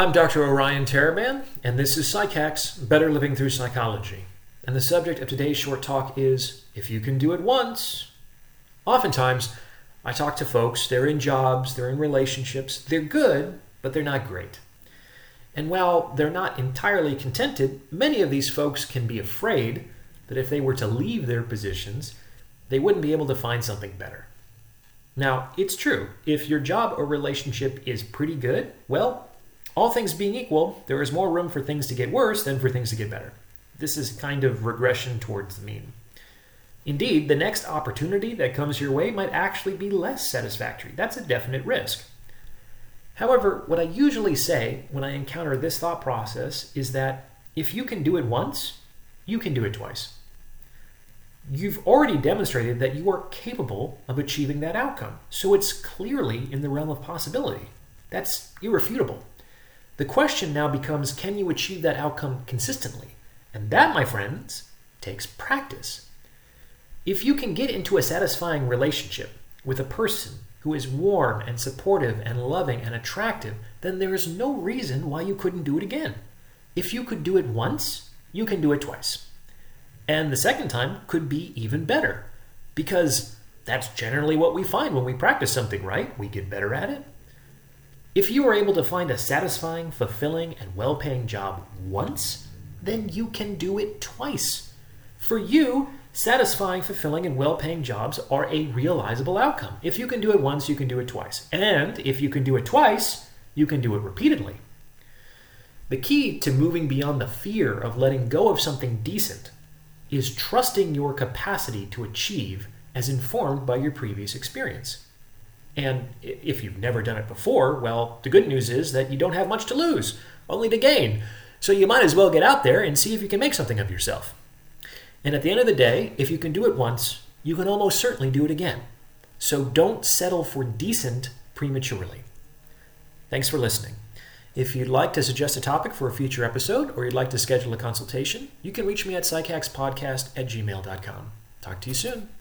I'm Dr. Orion Taraban, and this is PsycHacks Better Living Through Psychology. And the subject of today's short talk is if you can do it once. Oftentimes, I talk to folks, they're in jobs, they're in relationships, they're good, but they're not great. And while they're not entirely contented, many of these folks can be afraid that if they were to leave their positions, they wouldn't be able to find something better. Now, it's true, if your job or relationship is pretty good, well, all things being equal, there is more room for things to get worse than for things to get better. This is kind of regression towards the mean. Indeed, the next opportunity that comes your way might actually be less satisfactory. That's a definite risk. However, what I usually say when I encounter this thought process is that if you can do it once, you can do it twice. You've already demonstrated that you are capable of achieving that outcome, so it's clearly in the realm of possibility. That's irrefutable. The question now becomes can you achieve that outcome consistently? And that, my friends, takes practice. If you can get into a satisfying relationship with a person who is warm and supportive and loving and attractive, then there is no reason why you couldn't do it again. If you could do it once, you can do it twice. And the second time could be even better because that's generally what we find when we practice something, right? We get better at it. If you are able to find a satisfying, fulfilling, and well paying job once, then you can do it twice. For you, satisfying, fulfilling, and well paying jobs are a realizable outcome. If you can do it once, you can do it twice. And if you can do it twice, you can do it repeatedly. The key to moving beyond the fear of letting go of something decent is trusting your capacity to achieve as informed by your previous experience. And if you've never done it before, well, the good news is that you don't have much to lose, only to gain. So you might as well get out there and see if you can make something of yourself. And at the end of the day, if you can do it once, you can almost certainly do it again. So don't settle for decent prematurely. Thanks for listening. If you'd like to suggest a topic for a future episode or you'd like to schedule a consultation, you can reach me at psychackspodcast at gmail.com. Talk to you soon.